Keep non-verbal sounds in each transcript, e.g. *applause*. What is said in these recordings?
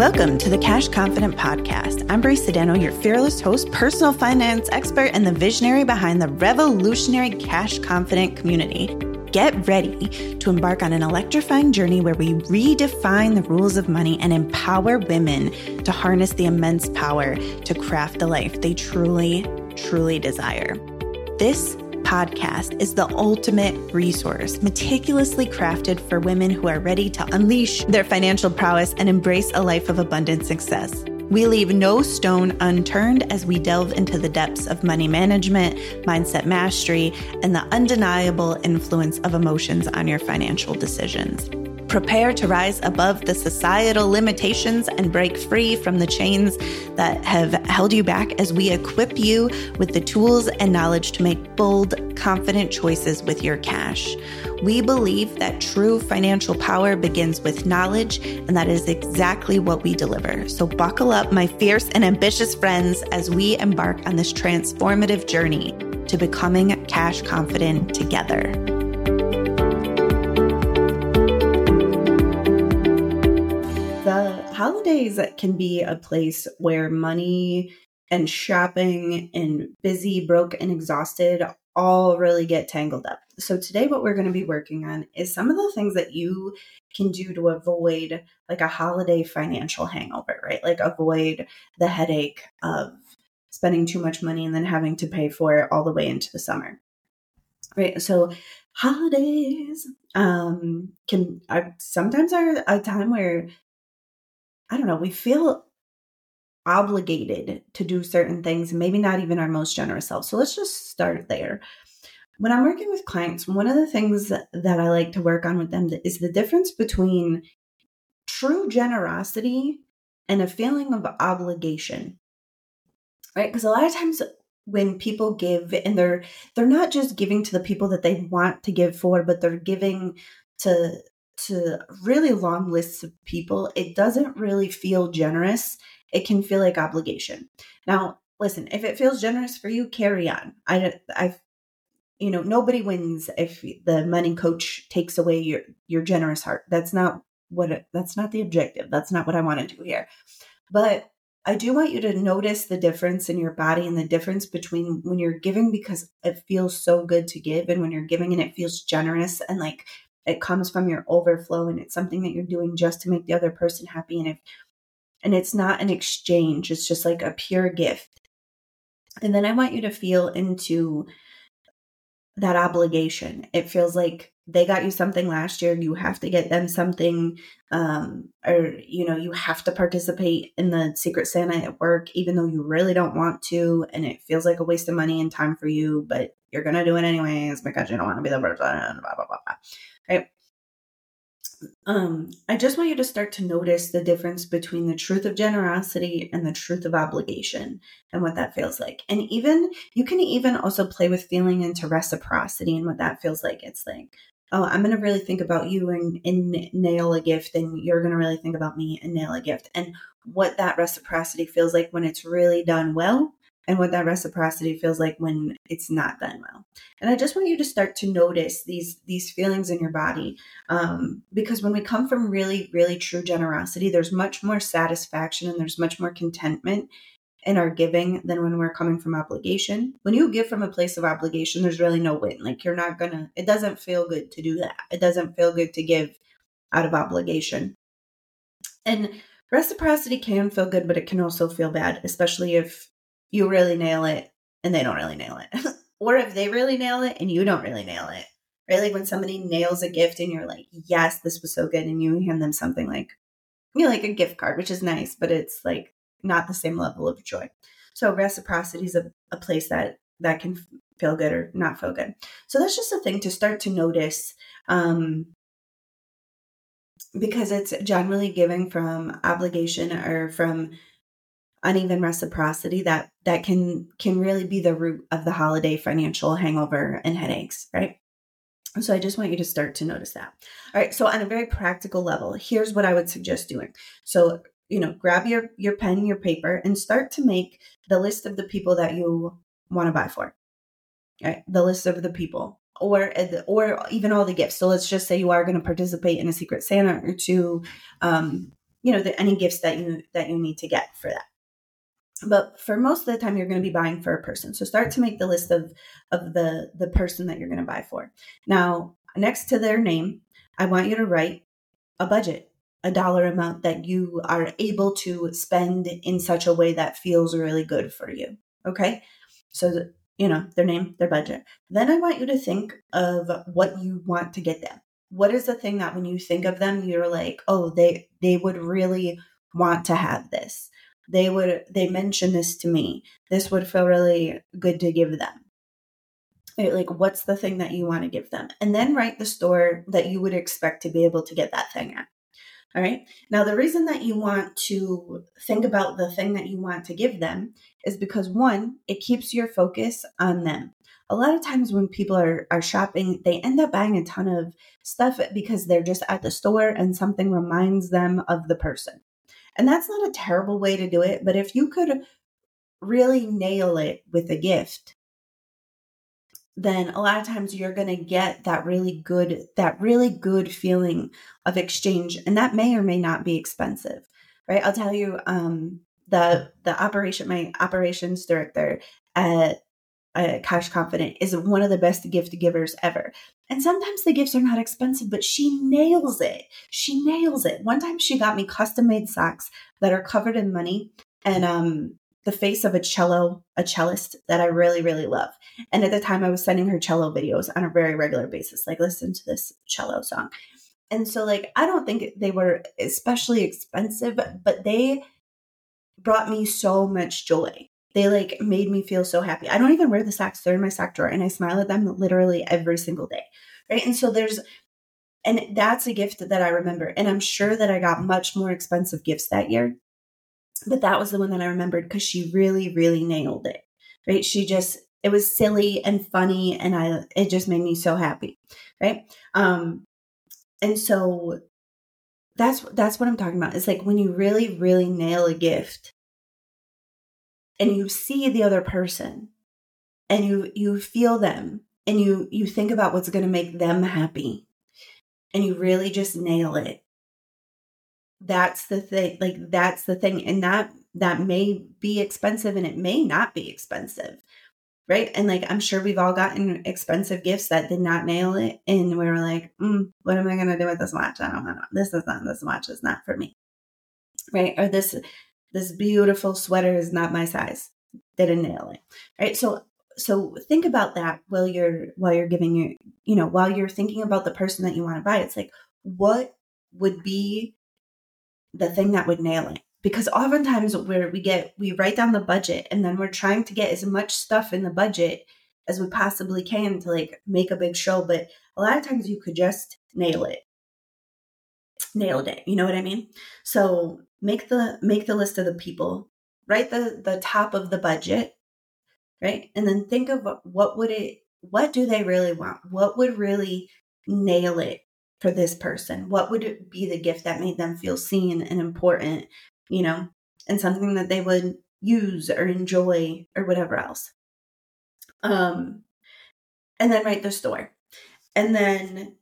Welcome to the Cash Confident Podcast. I'm Brie Sedano, your fearless host, personal finance expert, and the visionary behind the revolutionary Cash Confident community. Get ready to embark on an electrifying journey where we redefine the rules of money and empower women to harness the immense power to craft the life they truly, truly desire. This podcast is the ultimate resource, meticulously crafted for women who are ready to unleash their financial prowess and embrace a life of abundant success. We leave no stone unturned as we delve into the depths of money management, mindset mastery, and the undeniable influence of emotions on your financial decisions. Prepare to rise above the societal limitations and break free from the chains that have held you back as we equip you with the tools and knowledge to make bold, confident choices with your cash. We believe that true financial power begins with knowledge, and that is exactly what we deliver. So, buckle up, my fierce and ambitious friends, as we embark on this transformative journey to becoming cash confident together. Holidays can be a place where money and shopping and busy, broke, and exhausted all really get tangled up. So, today, what we're going to be working on is some of the things that you can do to avoid like a holiday financial hangover, right? Like, avoid the headache of spending too much money and then having to pay for it all the way into the summer, right? So, holidays um, can are, sometimes are a time where I don't know, we feel obligated to do certain things, maybe not even our most generous selves. So let's just start there. When I'm working with clients, one of the things that, I like to work on with them is the difference between true generosity and a feeling of obligation. Right? Because a lot of times when people give and they're they're not just giving to the people that they want to give for, but they're giving to to really long lists of people, it doesn't really feel generous. It can feel like obligation. Now, listen, if it feels generous for you, carry on. I, I've, you know, nobody wins if the money coach takes away your your generous heart. That's not what. That's not the objective. That's not what I want to do here. But I do want you to notice the difference in your body and the difference between when you're giving because it feels so good to give and when you're giving and it feels generous and like it comes from your overflow and it's something that you're doing just to make the other person happy. And if and it's not an exchange it's just like a pure gift. And then i want you to feel into that obligation. It feels like they got you something last year. You have to get them something um, or you know you have to participate in the secret santa at work even though you really don't want to. And it feels like a waste of money and time for you but you're gonna do it anyways because you don't want to be the person blah blah blah? Um, I just want you to start to notice the difference between the truth of generosity and the truth of obligation and what that feels like. And even you can even also play with feeling into reciprocity and what that feels like. It's like, oh, I'm going to really think about you and, and nail a gift, and you're going to really think about me and nail a gift. And what that reciprocity feels like when it's really done well and what that reciprocity feels like when it's not done well. And I just want you to start to notice these these feelings in your body, um, because when we come from really, really true generosity, there's much more satisfaction and there's much more contentment in our giving than when we're coming from obligation. When you give from a place of obligation, there's really no win. Like you're not gonna. It doesn't feel good to do that. It doesn't feel good to give out of obligation. And reciprocity can feel good, but it can also feel bad, especially if you really nail it and they don't really nail it. *laughs* or if they really nail it and you don't really nail it. Right? Like when somebody nails a gift and you're like, yes, this was so good. And you hand them something like, you know, like a gift card, which is nice, but it's like not the same level of joy. So reciprocity is a, a place that that can feel good or not feel good. So that's just a thing to start to notice um, because it's generally giving from obligation or from uneven reciprocity that that can can really be the root of the holiday financial hangover and headaches right? So i just want you to start to notice that. All right so on a very practical level here's what i would suggest doing. So you know grab your your pen your paper and start to make the list of the people that you want to buy for right? The list of the people or or even all the gifts. So let's just say you are going to participate in a secret santa or two um you know, the, any gifts that you that you need to get for that. But for most of the time, you're going to be buying for a person. So start to make the list of of the the person that you're going to buy for. Now, next to their name, I want you to write a budget, a dollar amount that you are able to spend in such a way that feels really good for you. Okay, so you know their name, their budget. Then I want you to think of what you want to get them what is the thing that when you think of them you're like oh they they would really want to have this they would they mention this to me. This would feel really good to give them. Like what's the thing that you want to give them? And then write the store that you would expect to be able to get that thing at. All right? Now the reason that you want to think about the thing that you want to give them is because one it keeps your focus on them. A lot of times when people are, are shopping, they end up buying a ton of stuff because they're just at the store and something reminds them of the person. And that's not a terrible way to do it, but if you could really nail it with a gift, then a lot of times you're going to get that really good that really good feeling of exchange and that may or may not be expensive right? I'll tell you um the the operation my operations director at uh, Cash Confident is one of the best gift givers ever. And sometimes the gifts are not expensive, but she nails it. She nails it. One time she got me custom made socks that are covered in money and um the face of a cello, a cellist that I really, really love. And at the time I was sending her cello videos on a very regular basis, like listen to this cello song. And so like I don't think they were especially expensive, but they brought me so much joy they like made me feel so happy. I don't even wear the socks; they're in my sock drawer, and I smile at them literally every single day. Right, and so there's, and that's a gift that I remember, and I'm sure that I got much more expensive gifts that year, but that was the one that I remembered because she really, really nailed it. Right, she just it was silly and funny, and I it just made me so happy. Right, um, and so that's that's what I'm talking about. It's like when you really, really nail a gift and you see the other person and you you feel them and you you think about what's going to make them happy and you really just nail it. That's the thing like that's the thing and that that may be expensive and it may not be expensive right? And like i'm sure we've all gotten expensive gifts that did not nail it and we were like mm, what am i going to do with this watch? I don't know. This is not this watch is not for me. Right? Or this this beautiful sweater is not my size. Didn't nail it. Right. So so think about that while you're while you're giving your you know while you're thinking about the person that you want to buy it's like what would be the thing that would nail it because oftentimes where we get we write down the budget and then we're trying to get as much stuff in the budget as we possibly can to like make a big show but a lot of times you could just nail it nailed it you know what i mean so make the make the list of the people. Write the the top of the budget right? And then think of what would it what do they really want? What would really nail it for this person? What would be the gift that made them feel seen and important you know and something that they would use or enjoy or whatever else? Um and then write the store. And then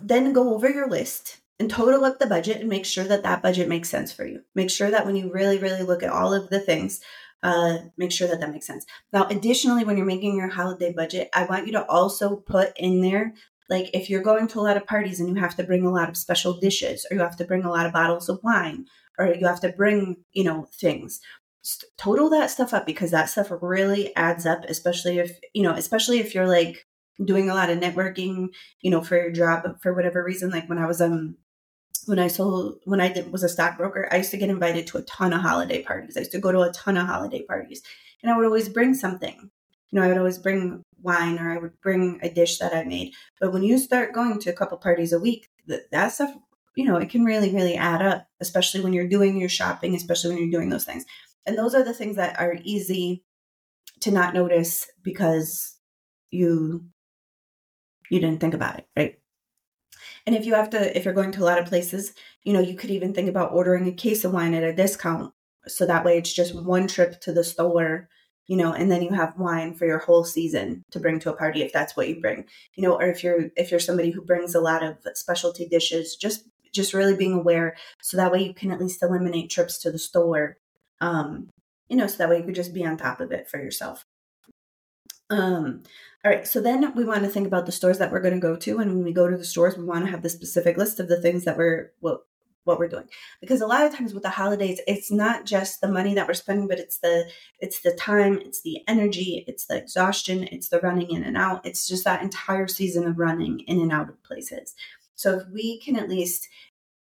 then go over your list and total up the budget and make sure that that budget makes sense for you. Make sure that when you really, really look at all of the things, uh, make sure that that makes sense. Now, additionally, when you're making your holiday budget, I want you to also put in there like if you're going to a lot of parties and you have to bring a lot of special dishes or you have to bring a lot of bottles of wine or you have to bring you know things total that stuff up because that stuff really adds up especially if you know especially if you're like doing a lot of networking you know for your job for whatever reason like when i was um when I sold when I did, was a stockbroker, I used to get invited to a ton of holiday parties. I used to go to a ton of holiday parties, and I would always bring something. You know, I would always bring wine or I would bring a dish that I made. But when you start going to a couple parties a week, that, that stuff, you know, it can really, really add up, especially when you're doing your shopping, especially when you're doing those things. And those are the things that are easy to not notice because you you didn't think about it, right? And if you have to, if you're going to a lot of places, you know, you could even think about ordering a case of wine at a discount. So that way it's just one trip to the store, you know, and then you have wine for your whole season to bring to a party if that's what you bring, you know, or if you're, if you're somebody who brings a lot of specialty dishes, just just really being aware so that way you can at least eliminate trips to the store. Um, you know, so that way you could just be on top of it for yourself. Um, all right, so then we want to think about the stores that we're going to go to, and when we go to the stores, we want to have the specific list of the things that we're what we're doing. Because a lot of times with the holidays it's not just the money that we're spending but it's the it's the time it's the energy it's the exhaustion it's the running in and out. It's just that entire season of running in and out of places. So if we can at least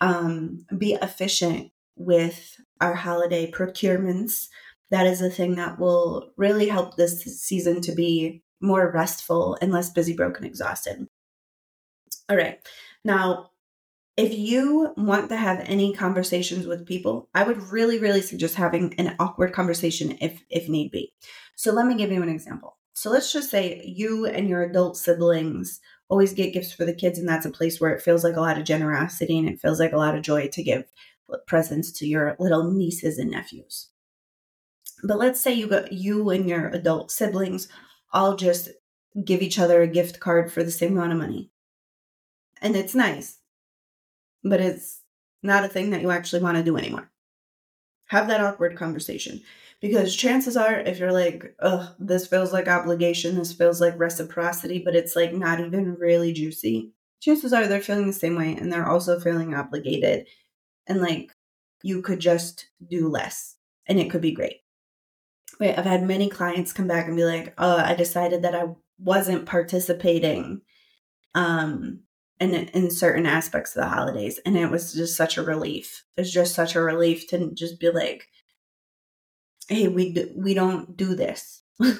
um, be efficient with our holiday procurements that is a thing that will really help this season to be more restful and less busy broken exhausted all right now if you want to have any conversations with people, I would really, really suggest having an awkward conversation if if need be. So let me give you an example. So let's just say you and your adult siblings always get gifts for the kids, and that's a place where it feels like a lot of generosity and it feels like a lot of joy to give presents to your little nieces and nephews. But let's say you got you and your adult siblings all just give each other a gift card for the same amount of money. And it's nice but it's not a thing that you actually want to do anymore. Have that awkward conversation because chances are, if you're like, oh, this feels like obligation, this feels like reciprocity, but it's like not even really juicy, chances are they're feeling the same way and they're also feeling obligated. And like, you could just do less and it could be great. Wait, I've had many clients come back and be like, oh, I decided that I wasn't participating um in in certain aspects of the holidays and it was just such a relief. It's just such a relief to just be like hey we do, we don't do this. *laughs*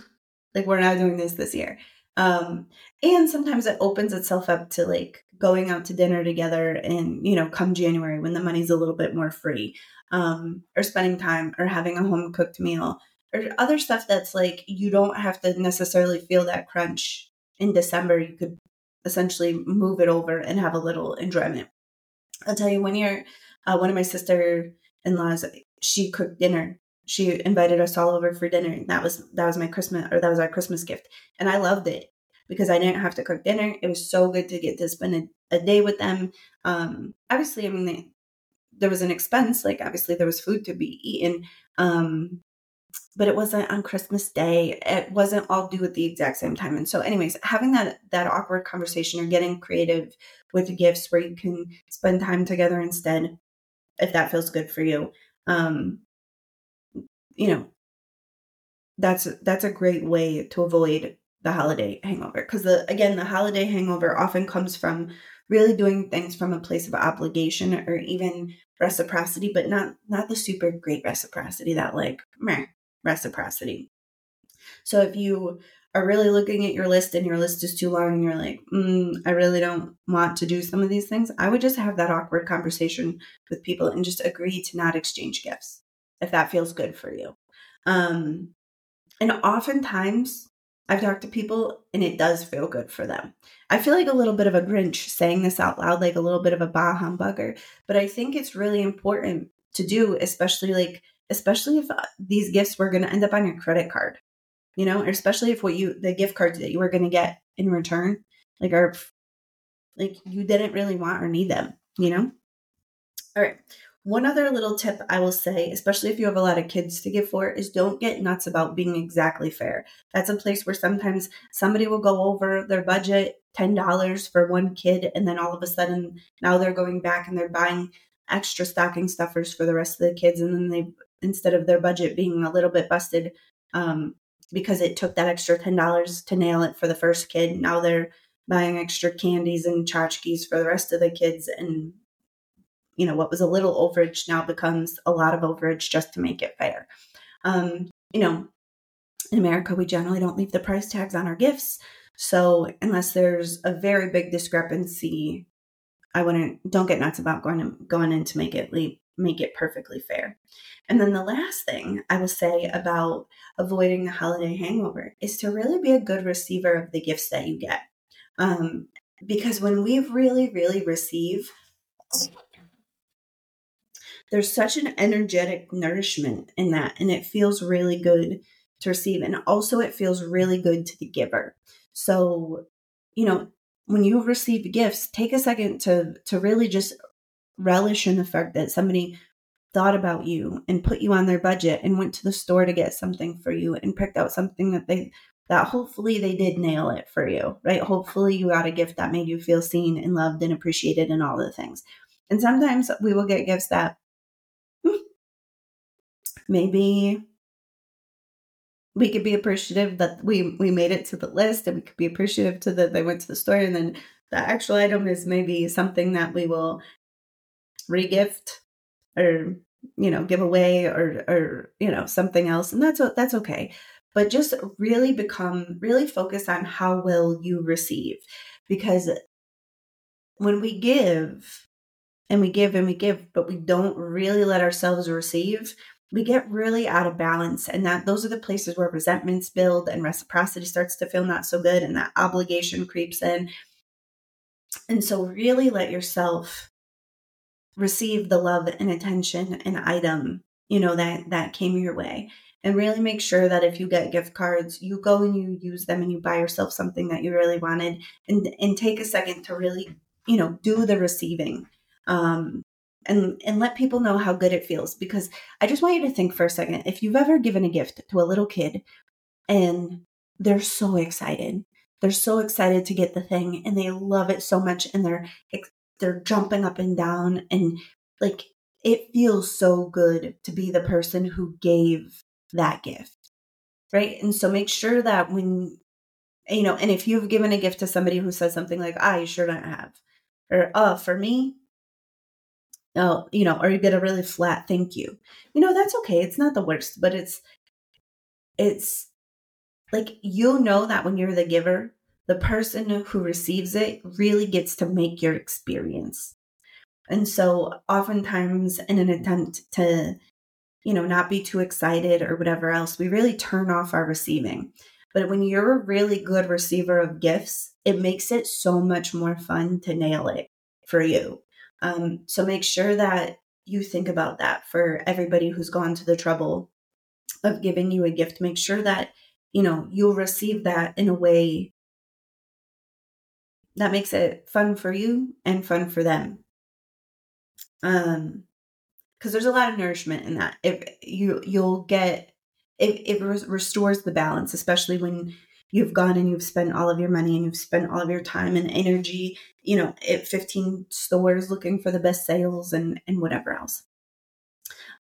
Like we're not doing this this year. Um and sometimes it opens itself up to like going out to dinner together and you know come january when the money's a little bit more free um or spending time or having a home cooked meal or other stuff that's like you don't have to necessarily feel that crunch in december you could essentially move it over and have a little enjoyment. I'll tell you, one year, uh, one of my sister in laws, she cooked dinner. She invited us all over for dinner. And that was that was my Christmas or that was our Christmas gift, and I loved it because I didn't have to cook dinner. It was so good to get to spend a, a day with them. Um, obviously, I mean, they, there was an expense. Like obviously, there was food to be eaten, um, but it wasn't on Christmas Day. It wasn't all due at the exact same time. And so, anyways, having that that awkward conversation or getting creative with gifts where you can spend time together instead, if that feels good for you. Um, you know, that's that's a great way to avoid the holiday hangover because the again the holiday hangover often comes from really doing things from a place of obligation or even reciprocity but not not the super great reciprocity that like meh, reciprocity. So if you are really looking at your list and your list is too long and you're like, mm, I really don't want to do some of these things, I would just have that awkward conversation with people and just agree to not exchange gifts if that feels good for you. Um, and oftentimes, I've talked to people and it does feel good for them. I feel like a little bit of a Grinch saying this out loud, like a little bit of a bah humbugger, but I think it's really important to do, especially like especially if uh, these gifts were going to end up on your credit card, you know, especially if what you, the gift cards that you were going to get in return, like are, like you didn't really want or need them, you know? All right. One other little tip I will say, especially if you have a lot of kids to give for, is don't get nuts about being exactly fair. That's a place where sometimes somebody will go over their budget $10 for one kid, and then all of a sudden now they're going back and they're buying extra stocking stuffers for the rest of the kids, and then they instead of their budget being a little bit busted um, because it took that extra $10 to nail it for the first kid. Now they're buying extra candies and tchotchkes for the rest of the kids. And, you know, what was a little overage now becomes a lot of overage just to make it fair. Um, you know, in America, we generally don't leave the price tags on our gifts. So unless there's a very big discrepancy, I wouldn't don't get nuts about going to, going in to make it leave make it perfectly fair. And then the last thing I will say about avoiding the holiday hangover is to really be a good receiver of the gifts that you get. Um, because when we really, really receive, there's such an energetic nourishment in that, and it feels really good to receive. And also, it feels really good to the giver. So, you know, when you receive gifts, take a second to to really just relish in the fact that somebody thought about you and put you on their budget and went to the store to get something for you and picked out something that they that hopefully they did nail it for you, right? Hopefully you got a gift that made you feel seen and loved and appreciated and all the things. And sometimes we will get gifts that *laughs* maybe we could be appreciative that we we made it to the list and we could be appreciative to that they went to the store and then the actual item is maybe something that we will regift or you know give away or or you know something else and that's that's okay. But just really become really focus on how will you receive because when we give and we give and we give but we don't really let ourselves receive we get really out of balance and that those are the places where resentments build and reciprocity starts to feel not so good and that obligation creeps in. And so really let yourself receive the love and attention and item you know that that came your way. And really make sure that if you get gift cards you go and you use them and you buy yourself something that you really wanted and and take a second to really you know do the receiving um and and let people know how good it feels. Because i just want you to think for a second if you've ever given a gift to a little kid and they're so excited they're so excited to get the thing and they love it so much and they're they're jumping up and down and like it feels so good to be the person who gave that gift right? And so make sure that when you know and if you've given a gift to somebody who says something like ah, i sure don't have or oh for me oh you know or you get a really flat thank you you know that's okay it's not the worst but it's it's like you'll know that when you're the giver the person who receives it really gets to make your experience. And so, oftentimes, in an attempt to, you know, not be too excited or whatever else, we really turn off our receiving. But when you're a really good receiver of gifts, it makes it so much more fun to nail it for you. Um, so, make sure that you think about that for everybody who's gone to the trouble of giving you a gift. Make sure that, you know, you'll receive that in a way that makes it fun for you and fun for them. Um, because there's a lot of nourishment in that. If you you'll get it, it restores the balance, especially when you've gone and you've spent all of your money and you've spent all of your time and energy, you know, at 15 stores looking for the best sales and and whatever else.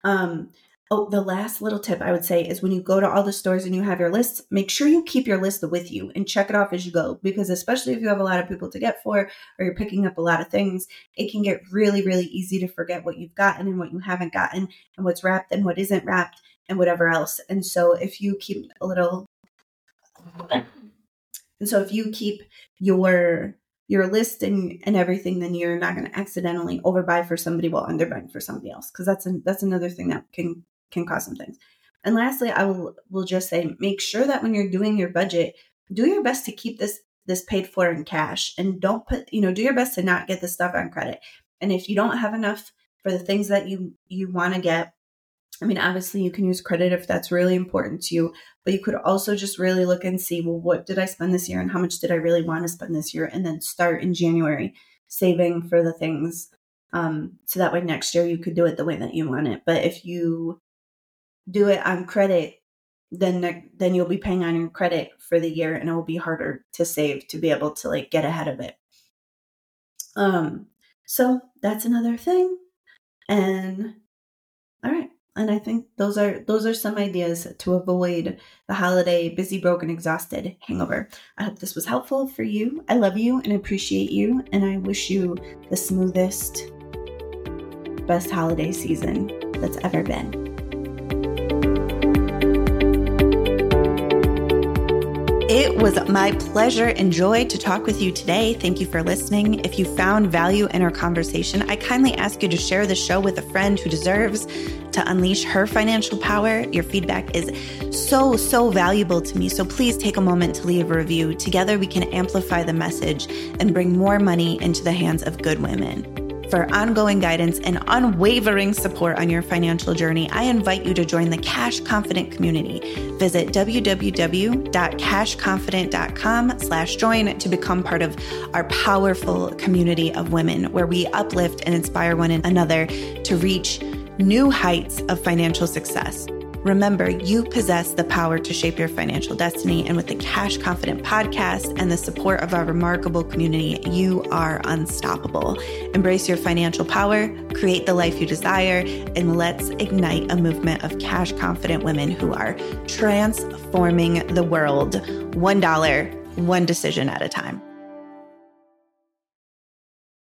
Um, Oh, the last little tip I would say is when you go to all the stores and you have your list, make sure you keep your list with you and check it off as you go. Because especially if you have a lot of people to get for or you're picking up a lot of things, it can get really, really easy to forget what you've gotten and what you haven't gotten and what's wrapped and what isn't wrapped and whatever else. And so if you keep a little and so if you keep your your list and, and everything, then you're not going to accidentally overbuy for somebody while underbuying for somebody else. Because that's an, that's another thing that can can cause some things. And lastly, I will will just say make sure that when you're doing your budget, do your best to keep this this paid for in cash and don't put, you know, do your best to not get the stuff on credit. And if you don't have enough for the things that you you want to get, I mean, obviously you can use credit if that's really important to you, but you could also just really look and see, well, what did I spend this year and how much did I really want to spend this year? And then start in January saving for the things. Um, so that way next year you could do it the way that you want it. But if you do it on credit, then then you'll be paying on your credit for the year and it will be harder to save to be able to like get ahead of it. Um so that's another thing. And all right. And I think those are those are some ideas to avoid the holiday busy, broken, exhausted hangover. I hope this was helpful for you. I love you and appreciate you and I wish you the smoothest best holiday season that's ever been. It was my pleasure and joy to talk with you today. Thank you for listening. If you found value in our conversation, I kindly ask you to share the show with a friend who deserves to unleash her financial power. Your feedback is so, so valuable to me. So please take a moment to leave a review. Together, we can amplify the message and bring more money into the hands of good women. For ongoing guidance and unwavering support on your financial journey, I invite you to join the Cash Confident community. Visit www.cashconfident.com slash join to become part of our powerful community of women where we uplift and inspire one another to reach new heights of financial success. Remember, you possess the power to shape your financial destiny. And with the Cash Confident podcast and the support of our remarkable community, you are unstoppable. Embrace your financial power, create the life you desire, and let's ignite a movement of cash confident women who are transforming the world $1, one decision at a time.